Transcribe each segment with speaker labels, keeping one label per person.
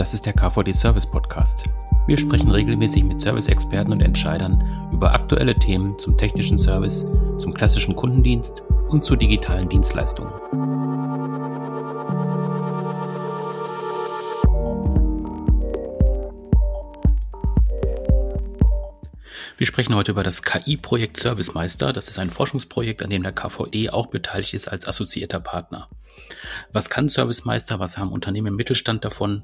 Speaker 1: Das ist der KVD Service Podcast. Wir sprechen regelmäßig mit Service-Experten und Entscheidern über aktuelle Themen zum technischen Service, zum klassischen Kundendienst und zu digitalen Dienstleistungen. Wir sprechen heute über das KI-Projekt Service Meister. Das ist ein Forschungsprojekt, an dem der KVE auch beteiligt ist als assoziierter Partner. Was kann Service Meister? Was haben Unternehmen im Mittelstand davon?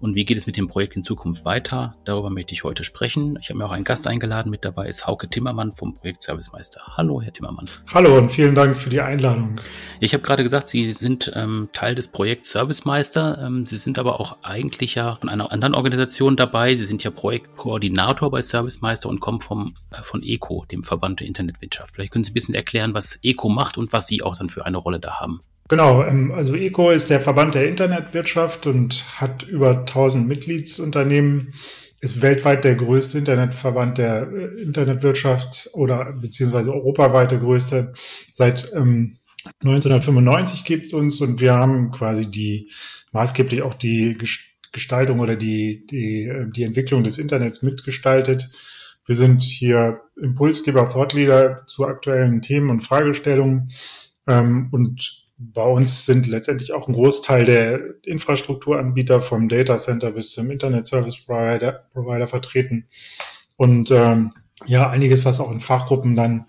Speaker 1: Und wie geht es mit dem Projekt in Zukunft weiter? Darüber möchte ich heute sprechen. Ich habe mir auch einen Gast eingeladen. Mit dabei ist Hauke Timmermann vom Projekt Service Meister. Hallo, Herr Timmermann.
Speaker 2: Hallo und vielen Dank für die Einladung.
Speaker 1: Ich habe gerade gesagt, Sie sind ähm, Teil des Projekts Service Meister. Ähm, Sie sind aber auch eigentlich ja von einer anderen Organisation dabei. Sie sind ja Projektkoordinator bei Service Meister und kommen vom, äh, von ECO, dem Verband der Internetwirtschaft. Vielleicht können Sie ein bisschen erklären, was ECO macht und was Sie auch dann für eine Rolle da haben.
Speaker 2: Genau, ähm, also ECO ist der Verband der Internetwirtschaft und hat über 1000 Mitgliedsunternehmen, ist weltweit der größte Internetverband der äh, Internetwirtschaft oder beziehungsweise europaweit der größte. Seit ähm, 1995 gibt es uns und wir haben quasi die maßgeblich auch die Gestaltung oder die, die, äh, die Entwicklung des Internets mitgestaltet. Wir sind hier Impulsgeber, Thoughtleader zu aktuellen Themen und Fragestellungen ähm, und bei uns sind letztendlich auch ein Großteil der Infrastrukturanbieter vom Data Center bis zum Internet Service Provider, Provider vertreten. Und ähm, ja, einiges, was auch in Fachgruppen dann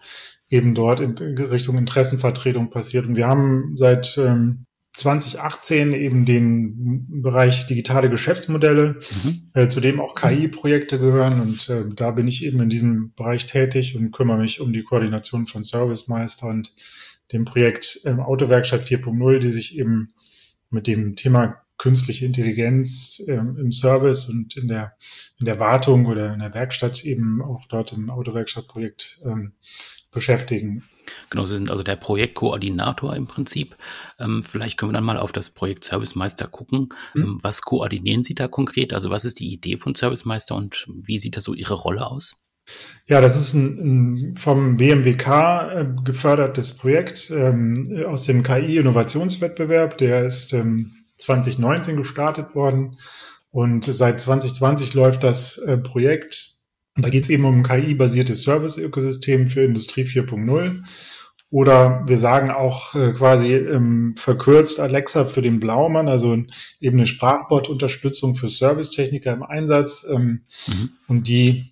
Speaker 2: eben dort in Richtung Interessenvertretung passiert. Und wir haben seit ähm, 2018 eben den Bereich digitale Geschäftsmodelle, mhm. äh, zu dem auch KI-Projekte gehören. Und äh, da bin ich eben in diesem Bereich tätig und kümmere mich um die Koordination von Service Meister und dem Projekt ähm, Autowerkstatt 4.0, die sich eben mit dem Thema künstliche Intelligenz ähm, im Service und in der, in der Wartung oder in der Werkstatt eben auch dort im Autowerkstattprojekt ähm, beschäftigen.
Speaker 1: Genau, Sie sind also der Projektkoordinator im Prinzip. Ähm, vielleicht können wir dann mal auf das Projekt Service Meister gucken. Mhm. Was koordinieren Sie da konkret? Also was ist die Idee von Service Meister und wie sieht da so Ihre Rolle aus?
Speaker 2: Ja, das ist ein, ein vom BMWK äh, gefördertes Projekt ähm, aus dem KI-Innovationswettbewerb. Der ist ähm, 2019 gestartet worden und seit 2020 läuft das äh, Projekt. Und da geht es eben um ein KI-basiertes Service-Ökosystem für Industrie 4.0. Oder wir sagen auch äh, quasi ähm, verkürzt Alexa für den Blaumann, also eben eine Sprachbot-Unterstützung für Servicetechniker im Einsatz. Ähm, mhm. Und die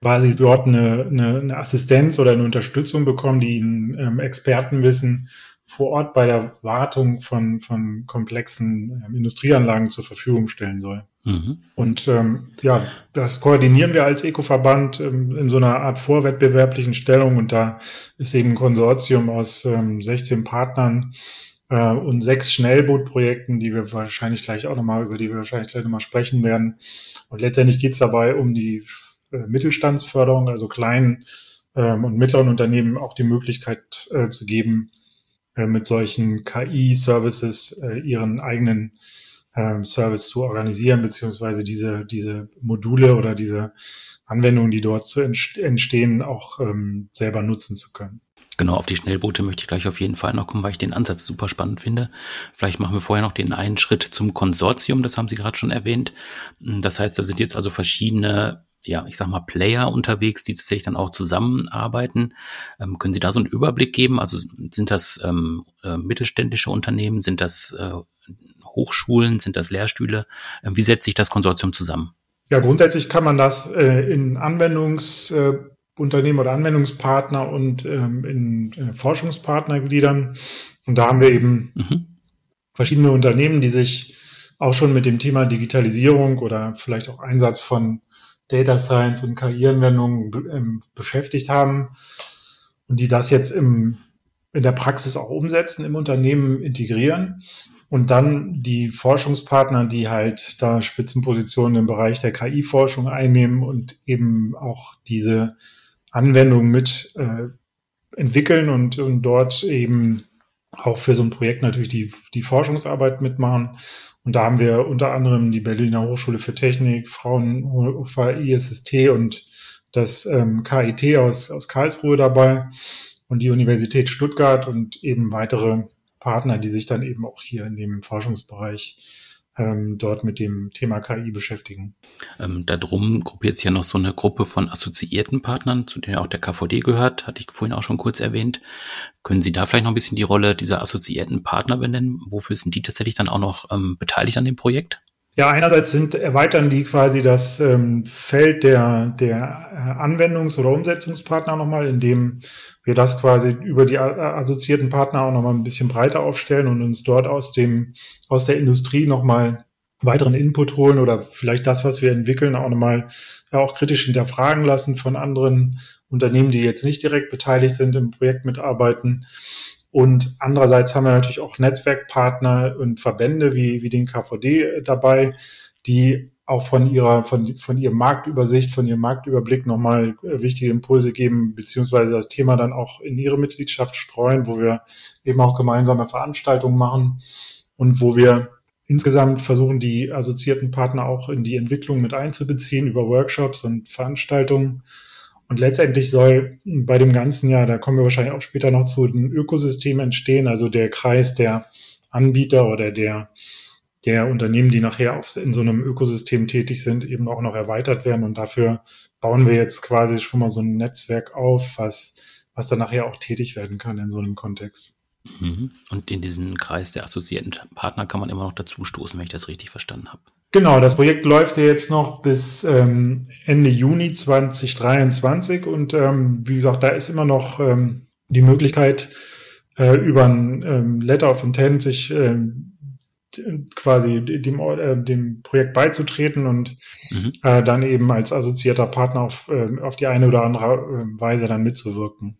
Speaker 2: quasi dort eine, eine, eine Assistenz oder eine Unterstützung bekommen, die ihnen ähm, Expertenwissen vor Ort bei der Wartung von, von komplexen ähm, Industrieanlagen zur Verfügung stellen soll. Mhm. Und ähm, ja, das koordinieren wir als Eco-Verband ähm, in so einer Art vorwettbewerblichen Stellung und da ist eben ein Konsortium aus ähm, 16 Partnern äh, und sechs Schnellbootprojekten, die wir wahrscheinlich gleich auch nochmal, über die wir wahrscheinlich gleich nochmal sprechen werden. Und letztendlich geht es dabei um die Mittelstandsförderung, also kleinen ähm, und mittleren Unternehmen auch die Möglichkeit äh, zu geben, äh, mit solchen KI-Services äh, ihren eigenen ähm, Service zu organisieren, beziehungsweise diese, diese Module oder diese Anwendungen, die dort zu entstehen, auch ähm, selber nutzen zu können.
Speaker 1: Genau, auf die Schnellboote möchte ich gleich auf jeden Fall noch kommen, weil ich den Ansatz super spannend finde. Vielleicht machen wir vorher noch den einen Schritt zum Konsortium, das haben Sie gerade schon erwähnt. Das heißt, da sind jetzt also verschiedene ja, ich sag mal, Player unterwegs, die tatsächlich dann auch zusammenarbeiten. Ähm, können Sie da so einen Überblick geben? Also sind das ähm, äh, mittelständische Unternehmen, sind das äh, Hochschulen, sind das Lehrstühle? Äh, wie setzt sich das Konsortium zusammen?
Speaker 2: Ja, grundsätzlich kann man das äh, in Anwendungsunternehmen oder Anwendungspartner und ähm, in äh, Forschungspartner gliedern. Und da haben wir eben mhm. verschiedene Unternehmen, die sich auch schon mit dem Thema Digitalisierung oder vielleicht auch Einsatz von Data Science und KI-Anwendungen ähm, beschäftigt haben und die das jetzt im, in der Praxis auch umsetzen, im Unternehmen integrieren. Und dann die Forschungspartner, die halt da Spitzenpositionen im Bereich der KI-Forschung einnehmen und eben auch diese Anwendung mit äh, entwickeln und, und dort eben auch für so ein Projekt natürlich die, die Forschungsarbeit mitmachen. Und da haben wir unter anderem die Berliner Hochschule für Technik, Fraunhofer ISST und das ähm, KIT aus, aus Karlsruhe dabei und die Universität Stuttgart und eben weitere Partner, die sich dann eben auch hier in dem Forschungsbereich ähm, dort mit dem Thema KI beschäftigen.
Speaker 1: Ähm, darum gruppiert sich ja noch so eine Gruppe von assoziierten Partnern, zu denen auch der KVD gehört, hatte ich vorhin auch schon kurz erwähnt. Können Sie da vielleicht noch ein bisschen die Rolle dieser assoziierten Partner benennen? Wofür sind die tatsächlich dann auch noch ähm, beteiligt an dem Projekt?
Speaker 2: Ja, einerseits sind, erweitern die quasi das ähm, Feld der, der äh, Anwendungs- oder Umsetzungspartner nochmal, indem wir das quasi über die assoziierten Partner auch nochmal ein bisschen breiter aufstellen und uns dort aus dem, aus der Industrie nochmal weiteren Input holen oder vielleicht das, was wir entwickeln, auch nochmal ja, auch kritisch hinterfragen lassen von anderen Unternehmen, die jetzt nicht direkt beteiligt sind im Projekt mitarbeiten. Und andererseits haben wir natürlich auch Netzwerkpartner und Verbände wie, wie den KVD dabei, die auch von ihrer, von, von ihrem Marktübersicht, von ihrem Marktüberblick nochmal äh, wichtige Impulse geben, beziehungsweise das Thema dann auch in ihre Mitgliedschaft streuen, wo wir eben auch gemeinsame Veranstaltungen machen und wo wir insgesamt versuchen, die assoziierten Partner auch in die Entwicklung mit einzubeziehen über Workshops und Veranstaltungen und letztendlich soll bei dem ganzen Jahr, da kommen wir wahrscheinlich auch später noch zu, ein Ökosystem entstehen, also der Kreis der Anbieter oder der, der Unternehmen, die nachher auf, in so einem Ökosystem tätig sind, eben auch noch erweitert werden. Und dafür bauen wir jetzt quasi schon mal so ein Netzwerk auf, was, was dann nachher auch tätig werden kann in so einem Kontext.
Speaker 1: Mhm. Und in diesen Kreis der assoziierten Partner kann man immer noch dazu stoßen, wenn ich das richtig verstanden habe.
Speaker 2: Genau, das Projekt läuft ja jetzt noch bis ähm, Ende Juni 2023 und ähm, wie gesagt, da ist immer noch ähm, die Möglichkeit, äh, über ein ähm, Letter of Intent sich äh, quasi dem, äh, dem Projekt beizutreten und mhm. äh, dann eben als assoziierter Partner auf, äh, auf die eine oder andere äh, Weise dann mitzuwirken.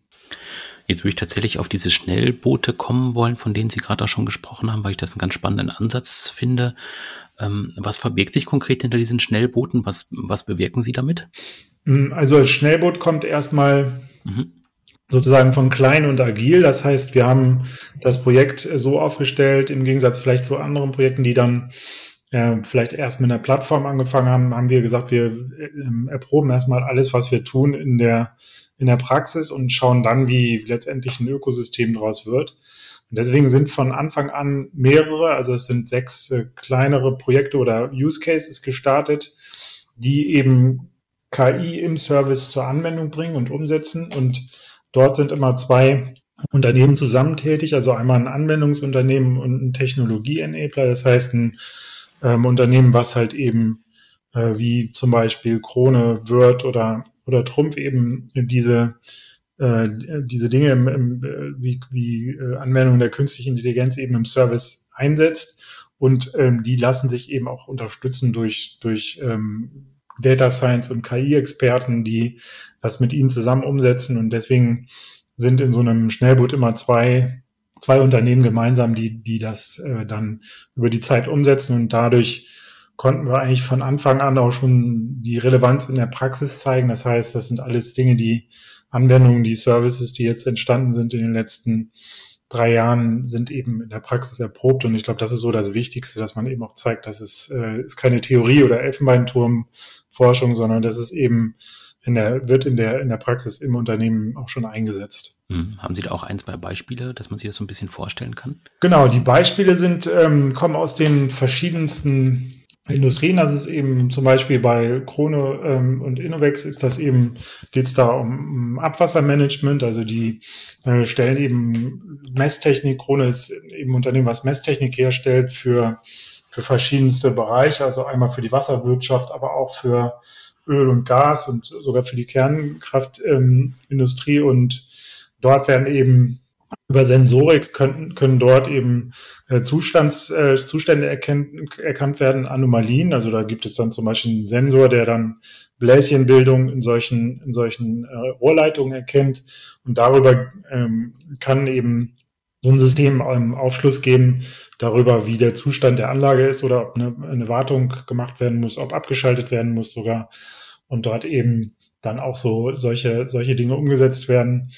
Speaker 1: Jetzt würde ich tatsächlich auf diese Schnellboote kommen wollen, von denen Sie gerade auch schon gesprochen haben, weil ich das einen ganz spannenden Ansatz finde. Ähm, was verbirgt sich konkret hinter diesen Schnellbooten? Was, was bewirken Sie damit?
Speaker 2: Mm, also als Schnellboot kommt erstmal mhm. sozusagen von klein und agil. Das heißt, wir haben das Projekt so aufgestellt, im Gegensatz vielleicht zu anderen Projekten, die dann äh, vielleicht erst mit einer Plattform angefangen haben, haben wir gesagt, wir äh, erproben erstmal alles, was wir tun in der, in der Praxis und schauen dann, wie letztendlich ein Ökosystem daraus wird. Und deswegen sind von Anfang an mehrere, also es sind sechs äh, kleinere Projekte oder Use Cases gestartet, die eben KI im Service zur Anwendung bringen und umsetzen. Und dort sind immer zwei Unternehmen zusammen tätig, also einmal ein Anwendungsunternehmen und ein Technologie-Enabler, das heißt ein ähm, Unternehmen, was halt eben äh, wie zum Beispiel Krone, Word oder, oder Trumpf eben diese äh, diese Dinge im, im, äh, wie, wie äh, Anwendung der künstlichen Intelligenz eben im Service einsetzt. Und ähm, die lassen sich eben auch unterstützen durch, durch ähm, Data Science und KI-Experten, die das mit ihnen zusammen umsetzen. Und deswegen sind in so einem Schnellboot immer zwei, zwei Unternehmen gemeinsam, die, die das äh, dann über die Zeit umsetzen. Und dadurch konnten wir eigentlich von Anfang an auch schon die Relevanz in der Praxis zeigen. Das heißt, das sind alles Dinge, die Anwendungen, die Services, die jetzt entstanden sind in den letzten drei Jahren, sind eben in der Praxis erprobt. Und ich glaube, das ist so das Wichtigste, dass man eben auch zeigt, dass es äh, ist keine Theorie oder Elfenbeinturmforschung, sondern dass es eben in der, wird in der, in der Praxis im Unternehmen auch schon eingesetzt.
Speaker 1: Hm. Haben Sie da auch ein, zwei Beispiele, dass man sich das so ein bisschen vorstellen kann?
Speaker 2: Genau, die Beispiele sind, ähm, kommen aus den verschiedensten Industrien, das ist eben zum Beispiel bei Krone ähm, und Innovex ist das eben, geht es da um, Abwassermanagement, also die äh, stellen eben Messtechnik, Krone ist eben Unternehmen, was Messtechnik herstellt für, für verschiedenste Bereiche, also einmal für die Wasserwirtschaft, aber auch für Öl und Gas und sogar für die Kernkraftindustrie. Ähm, und dort werden eben über Sensorik können, können dort eben äh, Zustands, äh, Zustände erkennt, erkannt werden, Anomalien. Also da gibt es dann zum Beispiel einen Sensor, der dann Bläschenbildung in solchen, in solchen äh, Rohrleitungen erkennt. Und darüber ähm, kann eben so ein System ähm, Aufschluss geben darüber, wie der Zustand der Anlage ist oder ob eine, eine Wartung gemacht werden muss, ob abgeschaltet werden muss sogar. Und dort eben dann auch so solche, solche Dinge umgesetzt werden.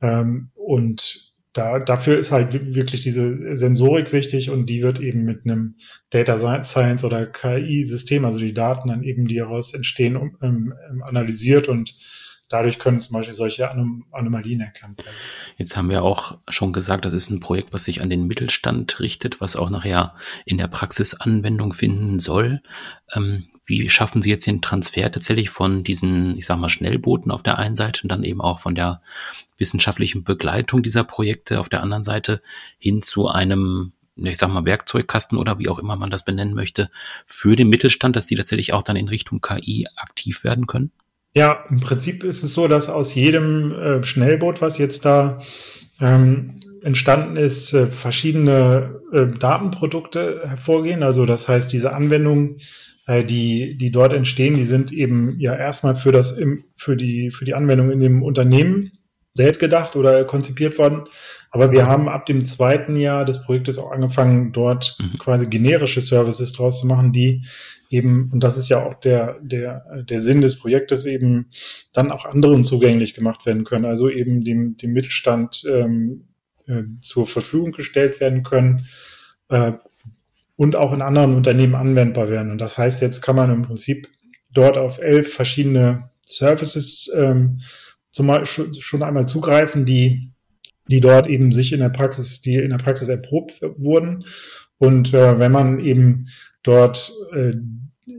Speaker 2: Ähm, und da, dafür ist halt wirklich diese Sensorik wichtig und die wird eben mit einem Data Science oder KI-System, also die Daten dann eben, die daraus entstehen, um, ähm, analysiert und dadurch können zum Beispiel solche Anom Anomalien erkannt werden.
Speaker 1: Jetzt haben wir auch schon gesagt, das ist ein Projekt, was sich an den Mittelstand richtet, was auch nachher in der Praxis Anwendung finden soll. Ähm, wie schaffen Sie jetzt den Transfer tatsächlich von diesen, ich sag mal, Schnellbooten auf der einen Seite und dann eben auch von der wissenschaftlichen Begleitung dieser Projekte auf der anderen Seite hin zu einem ich sag mal, Werkzeugkasten oder wie auch immer man das benennen möchte, für den Mittelstand, dass die tatsächlich auch dann in Richtung KI aktiv werden können?
Speaker 2: Ja, im Prinzip ist es so, dass aus jedem äh, Schnellboot, was jetzt da ähm, entstanden ist, äh, verschiedene äh, Datenprodukte hervorgehen. Also das heißt, diese Anwendungen, äh, die, die dort entstehen, die sind eben ja erstmal für das, für die, für die Anwendung in dem Unternehmen selbst gedacht oder konzipiert worden. Aber wir haben ab dem zweiten Jahr des Projektes auch angefangen, dort mhm. quasi generische Services draus zu machen, die eben, und das ist ja auch der, der, der Sinn des Projektes, eben dann auch anderen zugänglich gemacht werden können. Also eben dem, dem Mittelstand ähm, äh, zur Verfügung gestellt werden können äh, und auch in anderen Unternehmen anwendbar werden. Und das heißt, jetzt kann man im Prinzip dort auf elf verschiedene Services ähm, zum Beispiel schon einmal zugreifen, die, die dort eben sich in der Praxis, die in der Praxis erprobt wurden. Und äh, wenn man eben dort äh,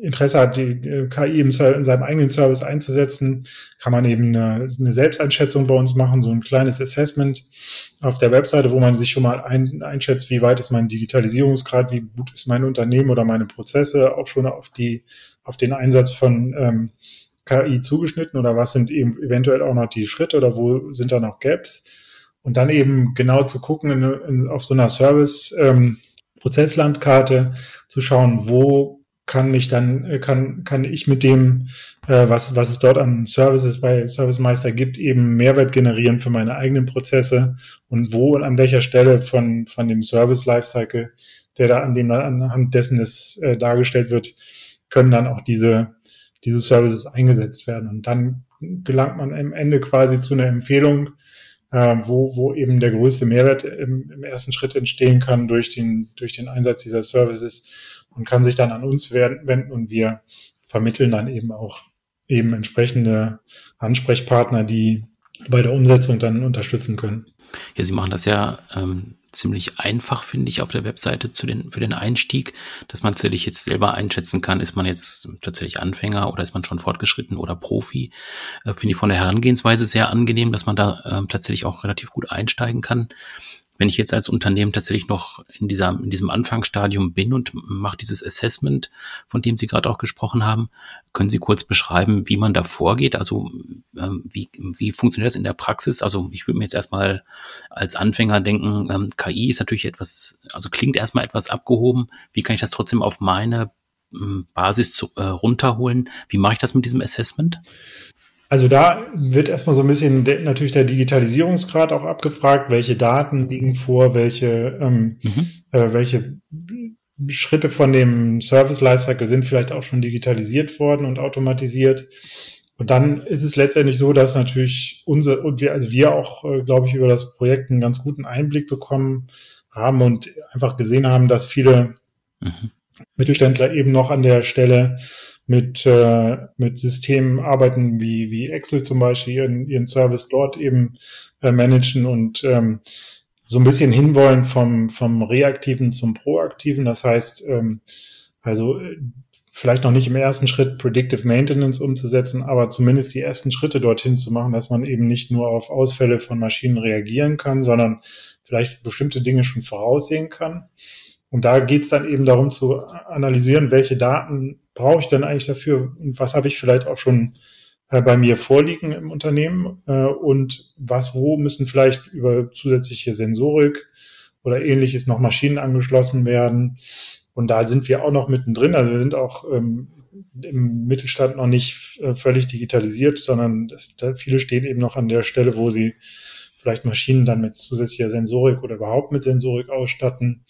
Speaker 2: Interesse hat, die äh, KI in seinem eigenen Service einzusetzen, kann man eben eine, Selbsteinschätzung bei uns machen, so ein kleines Assessment auf der Webseite, wo man sich schon mal ein, einschätzt, wie weit ist mein Digitalisierungsgrad, wie gut ist mein Unternehmen oder meine Prozesse, auch schon auf die, auf den Einsatz von ähm, KI zugeschnitten oder was sind eben eventuell auch noch die Schritte oder wo sind da noch Gaps? Und dann eben genau zu gucken in, in, auf so einer Service ähm, Prozesslandkarte zu schauen, wo kann mich dann, kann, kann ich mit dem, äh, was, was es dort an Services bei Service Meister gibt, eben Mehrwert generieren für meine eigenen Prozesse und wo und an welcher Stelle von, von dem Service Lifecycle, der da an dem, anhand dessen es äh, dargestellt wird, können dann auch diese diese Services eingesetzt werden. Und dann gelangt man am Ende quasi zu einer Empfehlung, äh, wo, wo eben der größte Mehrwert im, im ersten Schritt entstehen kann durch den, durch den Einsatz dieser Services und kann sich dann an uns wenden und wir vermitteln dann eben auch eben entsprechende Ansprechpartner, die bei der Umsetzung dann unterstützen können.
Speaker 1: Ja, Sie machen das ja ähm, ziemlich einfach, finde ich, auf der Webseite zu den, für den Einstieg, dass man tatsächlich jetzt selber einschätzen kann, ist man jetzt tatsächlich Anfänger oder ist man schon fortgeschritten oder Profi. Äh, finde ich von der Herangehensweise sehr angenehm, dass man da äh, tatsächlich auch relativ gut einsteigen kann wenn ich jetzt als Unternehmen tatsächlich noch in, dieser, in diesem Anfangsstadium bin und mache dieses Assessment, von dem Sie gerade auch gesprochen haben, können Sie kurz beschreiben, wie man da vorgeht? Also ähm, wie, wie funktioniert das in der Praxis? Also ich würde mir jetzt erstmal als Anfänger denken, ähm, KI ist natürlich etwas, also klingt erstmal etwas abgehoben. Wie kann ich das trotzdem auf meine ähm, Basis zu, äh, runterholen? Wie mache ich das mit diesem Assessment?
Speaker 2: Also da wird erstmal so ein bisschen de, natürlich der Digitalisierungsgrad auch abgefragt, welche Daten liegen vor, welche, ähm, mhm. äh, welche Schritte von dem Service Lifecycle sind vielleicht auch schon digitalisiert worden und automatisiert. Und dann ist es letztendlich so, dass natürlich unsere und wir, also wir auch, äh, glaube ich, über das Projekt einen ganz guten Einblick bekommen haben und einfach gesehen haben, dass viele mhm. Mittelständler eben noch an der Stelle mit, äh, mit Systemen arbeiten, wie, wie Excel zum Beispiel, ihren, ihren Service dort eben äh, managen und ähm, so ein bisschen hinwollen vom, vom Reaktiven zum Proaktiven. Das heißt, ähm, also äh, vielleicht noch nicht im ersten Schritt Predictive Maintenance umzusetzen, aber zumindest die ersten Schritte dorthin zu machen, dass man eben nicht nur auf Ausfälle von Maschinen reagieren kann, sondern vielleicht bestimmte Dinge schon voraussehen kann. Und da geht es dann eben darum zu analysieren, welche Daten brauche ich denn eigentlich dafür und was habe ich vielleicht auch schon äh, bei mir vorliegen im Unternehmen äh, und was, wo müssen vielleicht über zusätzliche Sensorik oder ähnliches noch Maschinen angeschlossen werden. Und da sind wir auch noch mittendrin. Also wir sind auch ähm, im Mittelstand noch nicht äh, völlig digitalisiert, sondern das, da viele stehen eben noch an der Stelle, wo sie vielleicht Maschinen dann mit zusätzlicher Sensorik oder überhaupt mit Sensorik ausstatten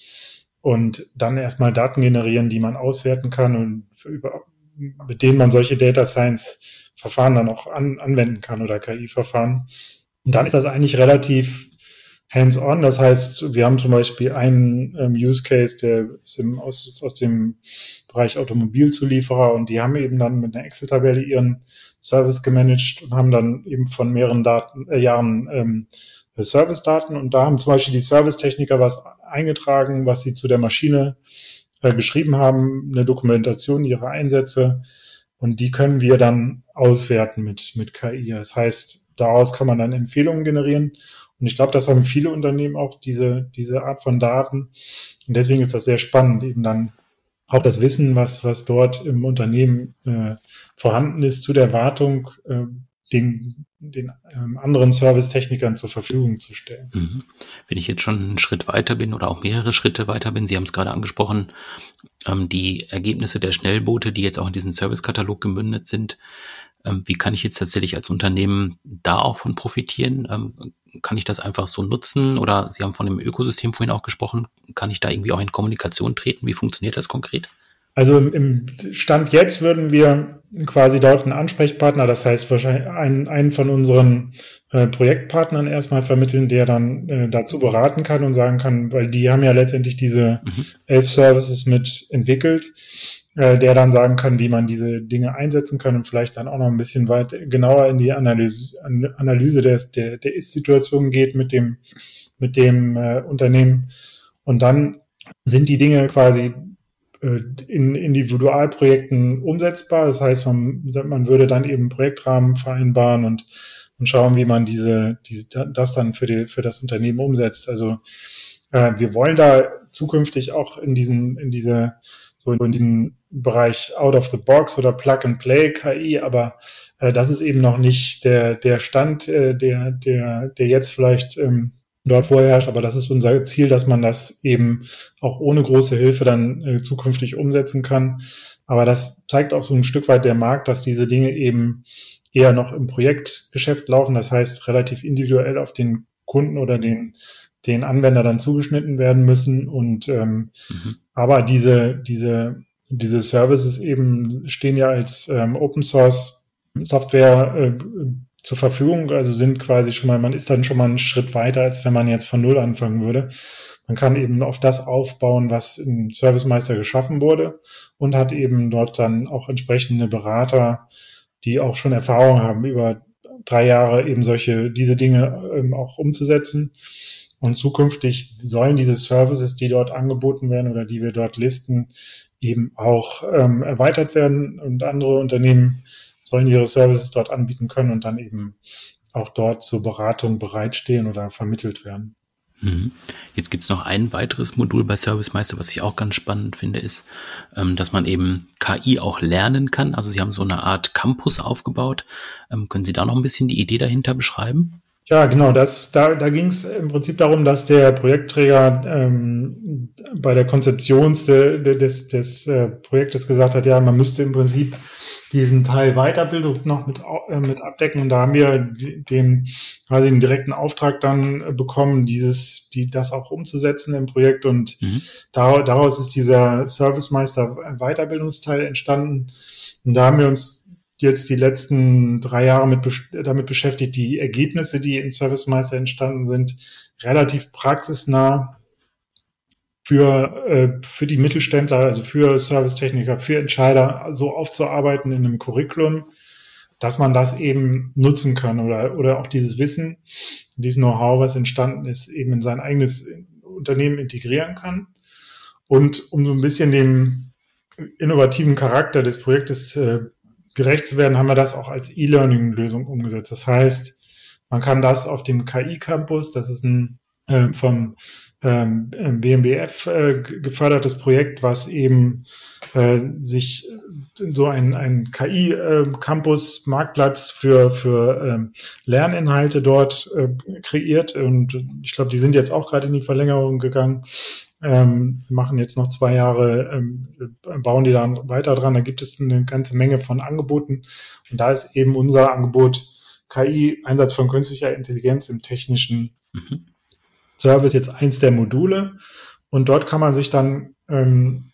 Speaker 2: und dann erstmal Daten generieren, die man auswerten kann und über, mit denen man solche Data Science Verfahren dann auch an, anwenden kann oder KI-Verfahren. Und dann ist das eigentlich relativ hands-on. Das heißt, wir haben zum Beispiel einen ähm, Use Case, der ist im, aus, aus dem Bereich Automobilzulieferer und die haben eben dann mit einer Excel-Tabelle ihren Service gemanagt und haben dann eben von mehreren Daten, äh, Jahren ähm, Service-Daten und da haben zum Beispiel die Servicetechniker was eingetragen, was sie zu der Maschine äh, geschrieben haben, eine Dokumentation ihrer Einsätze und die können wir dann auswerten mit, mit KI. Das heißt, daraus kann man dann Empfehlungen generieren und ich glaube, das haben viele Unternehmen auch diese, diese Art von Daten. Und deswegen ist das sehr spannend, eben dann auch das Wissen, was, was dort im Unternehmen äh, vorhanden ist, zu der Wartung äh, den, den ähm, anderen Servicetechnikern zur Verfügung zu stellen.
Speaker 1: Mhm. Wenn ich jetzt schon einen Schritt weiter bin oder auch mehrere Schritte weiter bin, Sie haben es gerade angesprochen, ähm, die Ergebnisse der Schnellboote, die jetzt auch in diesen Servicekatalog gemündet sind, ähm, wie kann ich jetzt tatsächlich als Unternehmen da auch von profitieren? Ähm, kann ich das einfach so nutzen? Oder Sie haben von dem Ökosystem vorhin auch gesprochen. Kann ich da irgendwie auch in Kommunikation treten? Wie funktioniert das konkret?
Speaker 2: Also im Stand jetzt würden wir quasi dort einen Ansprechpartner, das heißt wahrscheinlich einen, einen von unseren äh, Projektpartnern erstmal vermitteln, der dann äh, dazu beraten kann und sagen kann, weil die haben ja letztendlich diese mhm. elf Services mit entwickelt äh, der dann sagen kann, wie man diese Dinge einsetzen kann und vielleicht dann auch noch ein bisschen weit genauer in die Analyse, Analyse der, der, der Ist-Situation geht mit dem, mit dem äh, Unternehmen. Und dann sind die Dinge quasi in Individualprojekten umsetzbar. Das heißt, man, man würde dann eben Projektrahmen vereinbaren und, und schauen, wie man diese, diese, das dann für, die, für das Unternehmen umsetzt. Also äh, wir wollen da zukünftig auch in diesen, in diese so in diesem Bereich Out of the Box oder Plug and Play KI, aber äh, das ist eben noch nicht der, der Stand, äh, der, der, der jetzt vielleicht ähm, dort vorherrscht, aber das ist unser Ziel, dass man das eben auch ohne große Hilfe dann äh, zukünftig umsetzen kann. Aber das zeigt auch so ein Stück weit der Markt, dass diese Dinge eben eher noch im Projektgeschäft laufen, das heißt relativ individuell auf den Kunden oder den den Anwender dann zugeschnitten werden müssen. Und ähm, mhm. aber diese, diese, diese Services eben stehen ja als ähm, Open Source Software äh, zur Verfügung, also sind quasi schon mal, man ist dann schon mal einen Schritt weiter, als wenn man jetzt von Null anfangen würde. Man kann eben auf das aufbauen, was im Service Meister geschaffen wurde und hat eben dort dann auch entsprechende Berater, die auch schon Erfahrung haben, über drei Jahre eben solche, diese Dinge ähm, auch umzusetzen. Und zukünftig sollen diese Services, die dort angeboten werden oder die wir dort listen, eben auch ähm, erweitert werden und andere Unternehmen sollen ihre Services dort anbieten können und dann eben auch dort zur Beratung bereitstehen oder vermittelt werden.
Speaker 1: Mhm. Jetzt gibt es noch ein weiteres Modul bei Service Meister, was ich auch ganz spannend finde, ist, ähm, dass man eben KI auch lernen kann. Also Sie haben so eine Art Campus aufgebaut. Ähm, können Sie da noch ein bisschen die Idee dahinter beschreiben?
Speaker 2: Ja, genau. Das, da da ging es im Prinzip darum, dass der Projektträger ähm, bei der Konzeption de, de, des, des äh, Projektes gesagt hat, ja, man müsste im Prinzip diesen Teil Weiterbildung noch mit, äh, mit abdecken. Und da haben wir den quasi den direkten Auftrag dann äh, bekommen, dieses, die, das auch umzusetzen im Projekt. Und mhm. daraus ist dieser Service Meister Weiterbildungsteil entstanden. Und da haben wir uns jetzt die letzten drei Jahre mit, damit beschäftigt, die Ergebnisse, die in Service Meister entstanden sind, relativ praxisnah für, äh, für die Mittelständler, also für Servicetechniker, für Entscheider so aufzuarbeiten in einem Curriculum, dass man das eben nutzen kann oder, oder auch dieses Wissen, dieses Know-how, was entstanden ist, eben in sein eigenes Unternehmen integrieren kann. Und um so ein bisschen dem innovativen Charakter des Projektes äh, gerecht zu werden, haben wir das auch als E-Learning-Lösung umgesetzt. Das heißt, man kann das auf dem KI-Campus, das ist ein äh, vom ähm, BMBF äh, gefördertes Projekt, was eben äh, sich so ein, ein KI-Campus, äh, Marktplatz für, für ähm, Lerninhalte dort äh, kreiert. Und ich glaube, die sind jetzt auch gerade in die Verlängerung gegangen ähm, machen jetzt noch zwei Jahre, ähm, bauen die dann weiter dran. Da gibt es eine ganze Menge von Angeboten. Und da ist eben unser Angebot KI, Einsatz von künstlicher Intelligenz im technischen mhm. Service jetzt eins der Module. Und dort kann man sich dann ähm,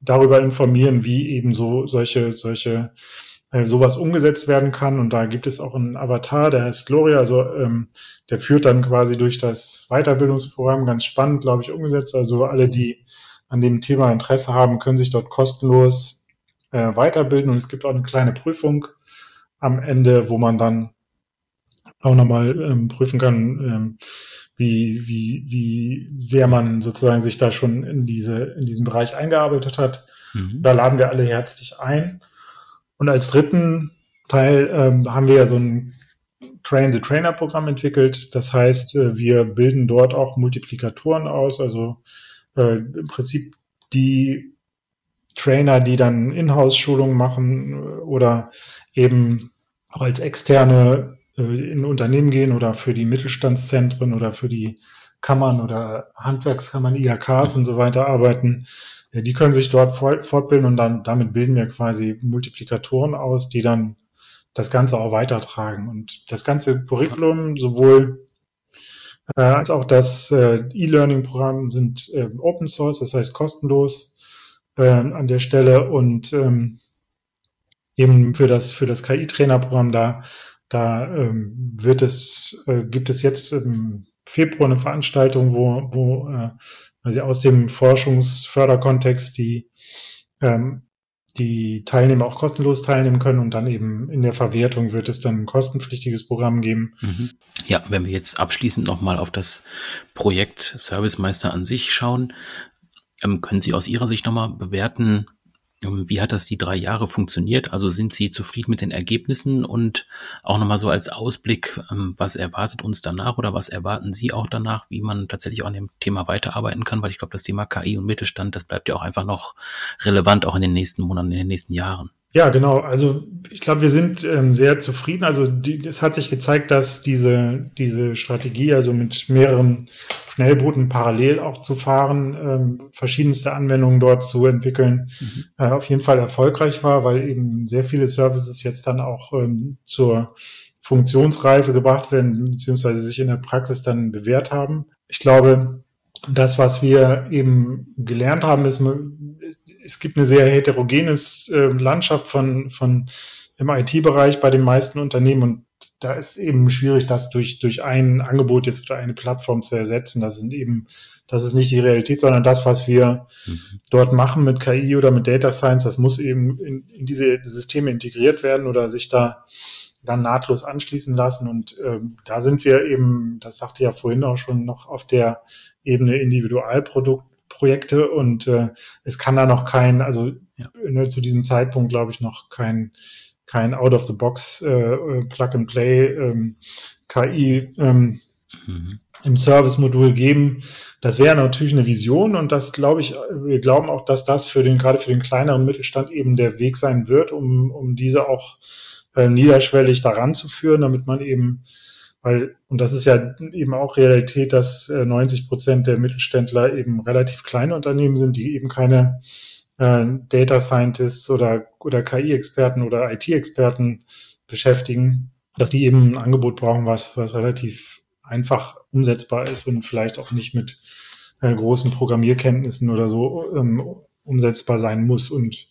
Speaker 2: darüber informieren, wie eben so solche, solche äh, sowas umgesetzt werden kann. Und da gibt es auch einen Avatar, der heißt Gloria, also ähm, der führt dann quasi durch das Weiterbildungsprogramm ganz spannend, glaube ich, umgesetzt. Also alle, die an dem Thema Interesse haben, können sich dort kostenlos äh, weiterbilden. Und es gibt auch eine kleine Prüfung am Ende, wo man dann auch nochmal ähm, prüfen kann, ähm, wie, wie, wie sehr man sozusagen sich da schon in diese, in diesen Bereich eingearbeitet hat. Mhm. Da laden wir alle herzlich ein. Und als dritten Teil ähm, haben wir ja so ein Train-the-Trainer-Programm entwickelt. Das heißt, äh, wir bilden dort auch Multiplikatoren aus, also äh, im Prinzip die Trainer, die dann Inhouse-Schulungen machen äh, oder eben auch als externe äh, in Unternehmen gehen oder für die Mittelstandszentren oder für die Kammern oder Handwerkskammern, IHKs und so weiter arbeiten. Die können sich dort fortbilden und dann damit bilden wir quasi Multiplikatoren aus, die dann das Ganze auch weitertragen. Und das ganze Curriculum, sowohl äh, als auch das äh, E-Learning-Programm sind äh, Open Source, das heißt kostenlos äh, an der Stelle und ähm, eben für das für das KI-Trainerprogramm da da ähm, wird es äh, gibt es jetzt im Februar eine Veranstaltung, wo wo äh, also aus dem Forschungsförderkontext die, ähm, die Teilnehmer auch kostenlos teilnehmen können und dann eben in der Verwertung wird es dann ein kostenpflichtiges Programm geben.
Speaker 1: Mhm. Ja, wenn wir jetzt abschließend nochmal auf das Projekt Servicemeister an sich schauen, ähm, können Sie aus Ihrer Sicht nochmal bewerten, wie hat das die drei Jahre funktioniert? Also sind Sie zufrieden mit den Ergebnissen und auch nochmal so als Ausblick, ähm, was erwartet uns danach oder was erwarten Sie auch danach, wie man tatsächlich auch an dem Thema weiterarbeiten kann? Weil ich glaube, das Thema KI und Mittelstand, das bleibt ja auch einfach noch relevant, auch in den nächsten Monaten, in den nächsten Jahren.
Speaker 2: Ja, genau. Also ich glaube, wir sind ähm, sehr zufrieden. Also die, es hat sich gezeigt, dass diese, diese Strategie, also mit mehreren Schnellbooten parallel auch zu fahren, ähm, verschiedenste Anwendungen dort zu entwickeln, mhm. äh, auf jeden Fall erfolgreich war, weil eben sehr viele Services jetzt dann auch ähm, zur Funktionsreife gebracht werden, beziehungsweise sich in der Praxis dann bewährt haben. Ich glaube, das, was wir eben gelernt haben, ist, es gibt eine sehr heterogene äh, Landschaft von, von im IT-Bereich bei den meisten Unternehmen und da ist eben schwierig, das durch, durch ein Angebot jetzt oder eine Plattform zu ersetzen. Das sind eben, das ist nicht die Realität, sondern das, was wir mhm. dort machen mit KI oder mit Data Science, das muss eben in, in diese Systeme integriert werden oder sich da dann nahtlos anschließen lassen. Und ähm, da sind wir eben, das sagte ja vorhin auch schon, noch auf der Ebene Individualprojektprojekte und äh, es kann da noch kein, also ja. ne, zu diesem Zeitpunkt glaube ich noch kein kein Out-of-the-Box äh, Plug-and-Play ähm, KI ähm, mhm. im Service-Modul geben. Das wäre natürlich eine Vision und das glaube ich, wir glauben auch, dass das für den, gerade für den kleineren Mittelstand eben der Weg sein wird, um, um diese auch äh, niederschwellig daran zu führen, damit man eben, weil, und das ist ja eben auch Realität, dass äh, 90 Prozent der Mittelständler eben relativ kleine Unternehmen sind, die eben keine äh, Data Scientists oder, oder KI-Experten oder IT-Experten beschäftigen, dass die eben ein Angebot brauchen, was, was relativ einfach umsetzbar ist und vielleicht auch nicht mit äh, großen Programmierkenntnissen oder so ähm, umsetzbar sein muss. Und äh,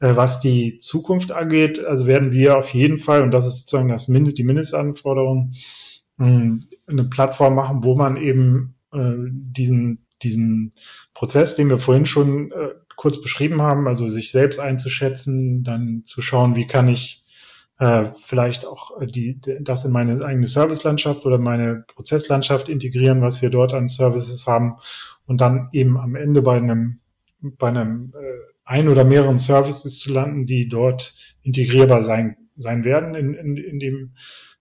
Speaker 2: was die Zukunft angeht, also werden wir auf jeden Fall, und das ist sozusagen das Mindest, die Mindestanforderung, äh, eine Plattform machen, wo man eben äh, diesen, diesen Prozess, den wir vorhin schon äh, kurz beschrieben haben, also sich selbst einzuschätzen, dann zu schauen, wie kann ich äh, vielleicht auch die, das in meine eigene Servicelandschaft oder meine Prozesslandschaft integrieren, was wir dort an Services haben und dann eben am Ende bei einem, bei einem äh, ein oder mehreren Services zu landen, die dort integrierbar sein, sein werden in, in, in dem,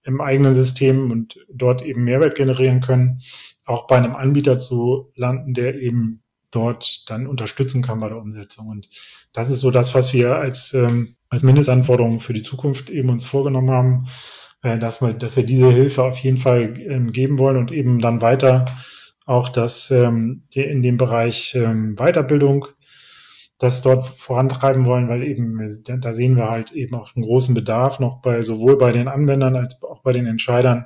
Speaker 2: im eigenen System und dort eben Mehrwert generieren können, auch bei einem Anbieter zu landen, der eben dort dann unterstützen kann bei der Umsetzung. Und das ist so das, was wir als, ähm, als Mindestanforderung für die Zukunft eben uns vorgenommen haben, äh, dass, wir, dass wir diese Hilfe auf jeden Fall ähm, geben wollen und eben dann weiter auch das ähm, in dem Bereich ähm, Weiterbildung das dort vorantreiben wollen, weil eben da sehen wir halt eben auch einen großen Bedarf noch bei sowohl bei den Anwendern als auch bei den Entscheidern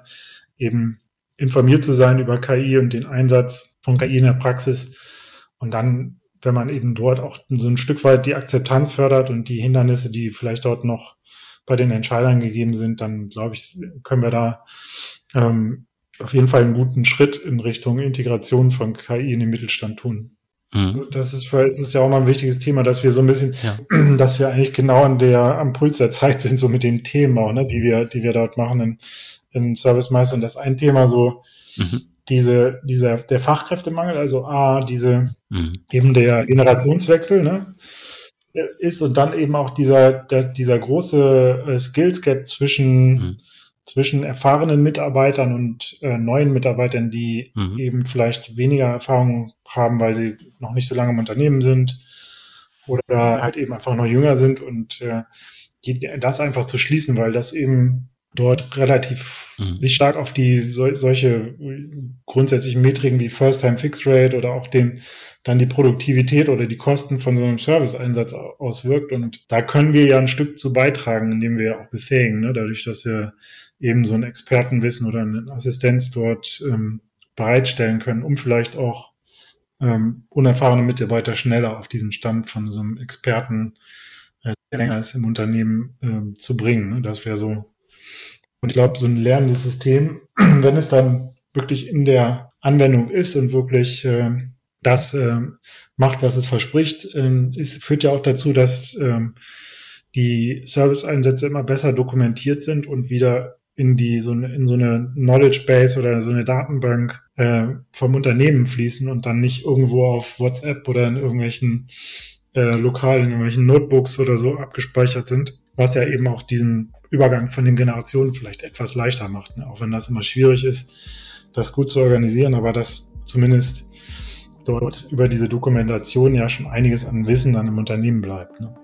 Speaker 2: eben informiert zu sein über KI und den Einsatz von KI in der Praxis und dann, wenn man eben dort auch so ein Stück weit die Akzeptanz fördert und die Hindernisse, die vielleicht dort noch bei den Entscheidern gegeben sind, dann glaube ich, können wir da ähm, auf jeden Fall einen guten Schritt in Richtung Integration von KI in den Mittelstand tun. Mhm. Das ist es ist ja auch mal ein wichtiges Thema, dass wir so ein bisschen, ja. dass wir eigentlich genau an der, am Puls der Zeit sind, so mit den Themen auch, ne, die wir, die wir dort machen in, in Service Meistern. Das ein Thema so, mhm. diese, dieser, der Fachkräftemangel, also A, diese, mhm. eben der Generationswechsel, ne, ist und dann eben auch dieser, der, dieser große äh, Skills Gap zwischen, mhm zwischen erfahrenen Mitarbeitern und äh, neuen Mitarbeitern, die mhm. eben vielleicht weniger Erfahrung haben, weil sie noch nicht so lange im Unternehmen sind oder halt eben einfach noch jünger sind und äh, die, das einfach zu schließen, weil das eben dort relativ mhm. sich stark auf die so, solche grundsätzlichen Metriken wie First Time Fixed Rate oder auch den dann die Produktivität oder die Kosten von so einem Serviceeinsatz auswirkt und da können wir ja ein Stück zu beitragen, indem wir auch befähigen, ne? dadurch, dass wir eben so ein Expertenwissen oder eine Assistenz dort ähm, bereitstellen können, um vielleicht auch ähm, unerfahrene Mitarbeiter schneller auf diesen Stand von so einem Experten, äh, länger ist im Unternehmen, äh, zu bringen. Ne? Das wäre so. Und ich glaube, so ein lernendes System, wenn es dann wirklich in der Anwendung ist und wirklich äh, das äh, macht, was es verspricht, äh, ist, führt ja auch dazu, dass äh, die Serviceeinsätze immer besser dokumentiert sind und wieder in die so eine, in so eine Knowledge Base oder so eine Datenbank äh, vom Unternehmen fließen und dann nicht irgendwo auf WhatsApp oder in irgendwelchen äh, lokal in irgendwelchen Notebooks oder so abgespeichert sind, was ja eben auch diesen Übergang von den Generationen vielleicht etwas leichter macht, ne? auch wenn das immer schwierig ist, das gut zu organisieren, aber das zumindest dort über diese Dokumentation ja schon einiges an Wissen dann im Unternehmen bleibt. Ne?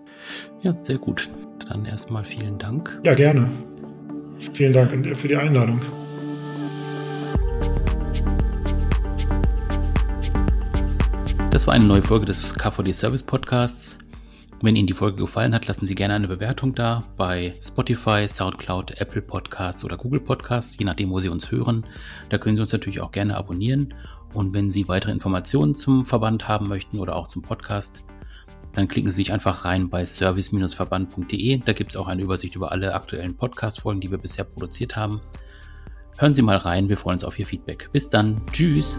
Speaker 1: Ja, sehr gut. Dann erstmal vielen Dank.
Speaker 2: Ja, gerne. Vielen Dank für die Einladung.
Speaker 1: Das war eine neue Folge des KVD Service Podcasts. Wenn Ihnen die Folge gefallen hat, lassen Sie gerne eine Bewertung da bei Spotify, SoundCloud, Apple Podcasts oder Google Podcasts, je nachdem, wo Sie uns hören. Da können Sie uns natürlich auch gerne abonnieren. Und wenn Sie weitere Informationen zum Verband haben möchten oder auch zum Podcast, dann klicken Sie sich einfach rein bei service-verband.de. Da gibt es auch eine Übersicht über alle aktuellen Podcast-Folgen, die wir bisher produziert haben. Hören Sie mal rein, wir freuen uns auf Ihr Feedback. Bis dann, tschüss.